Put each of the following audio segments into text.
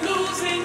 losing,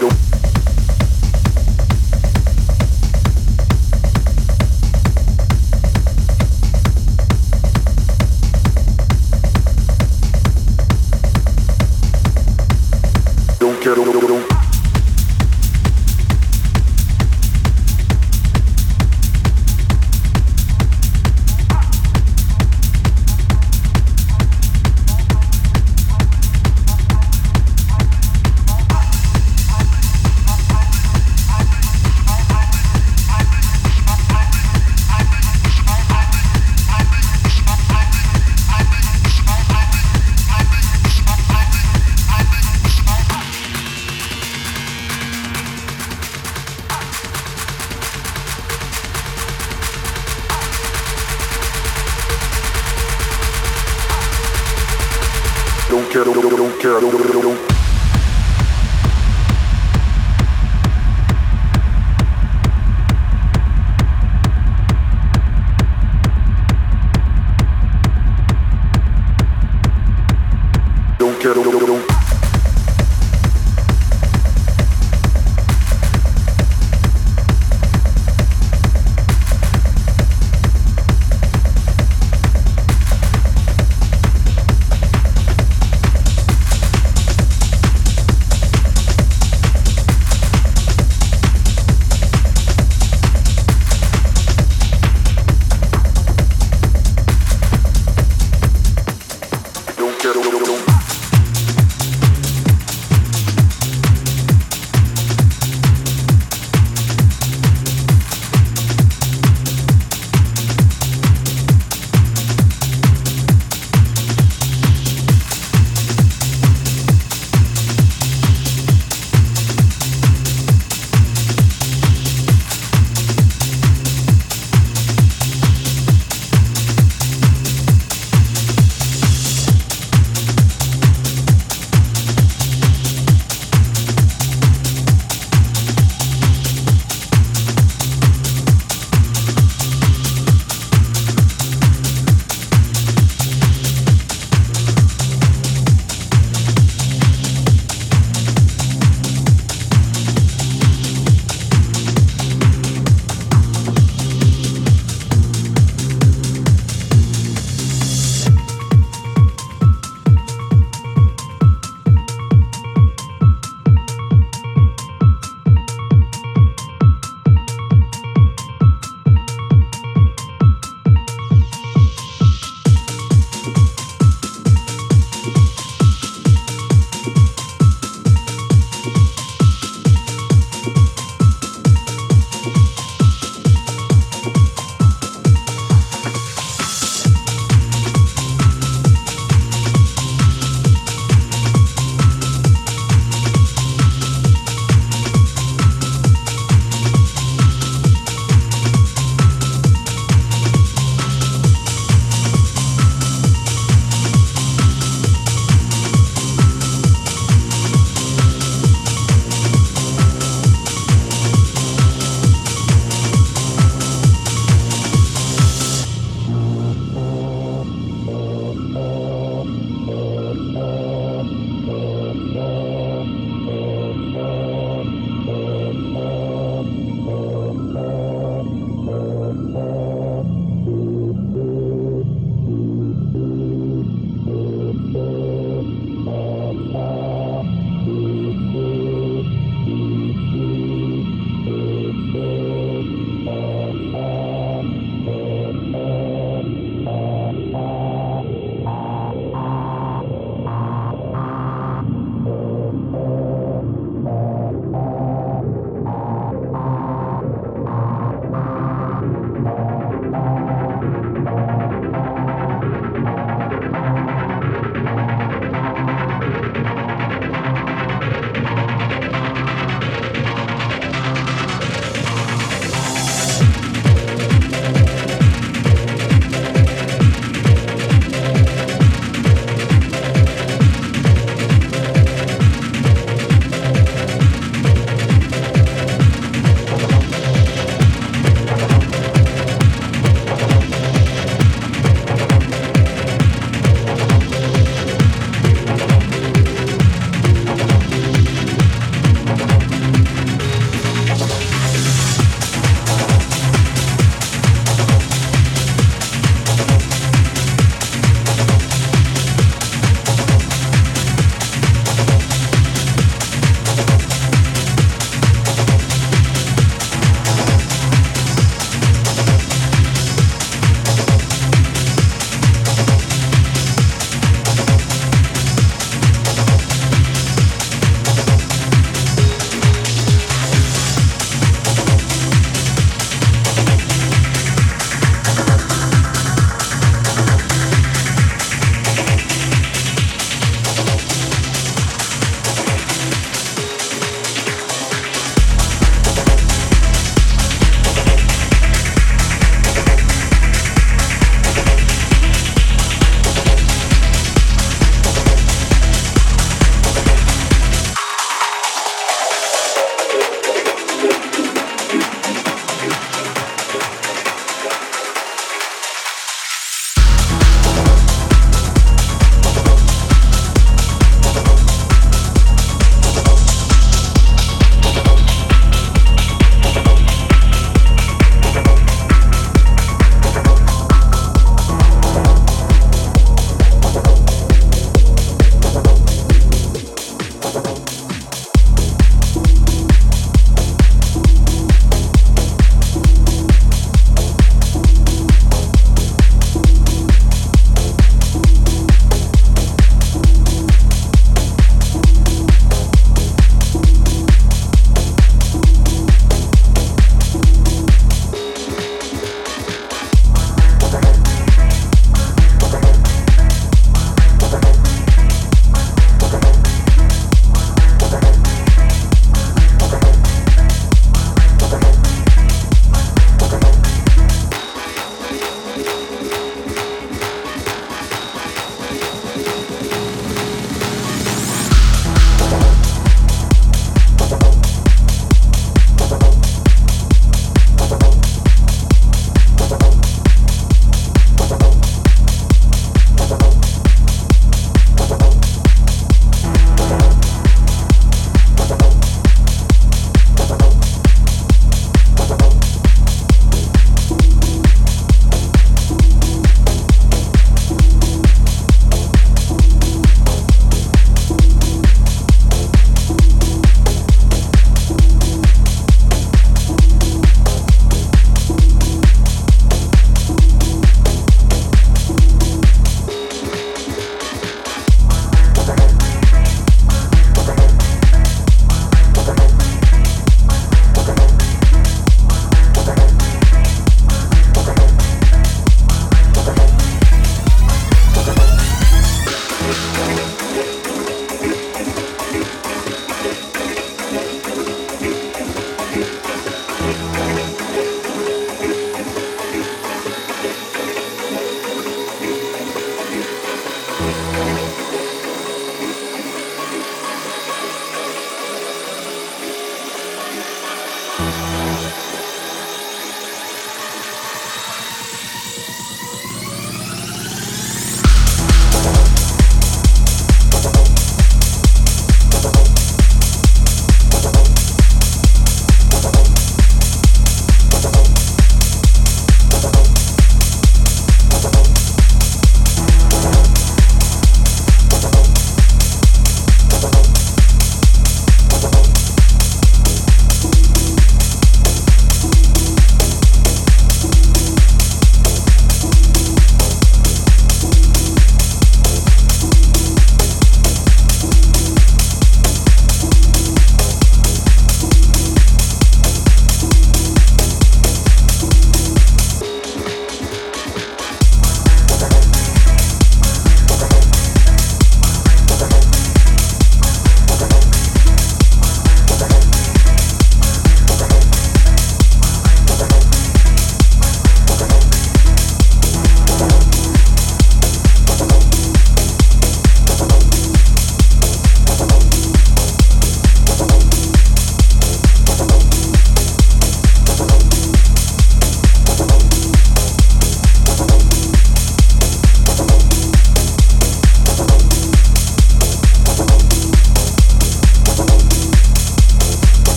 don't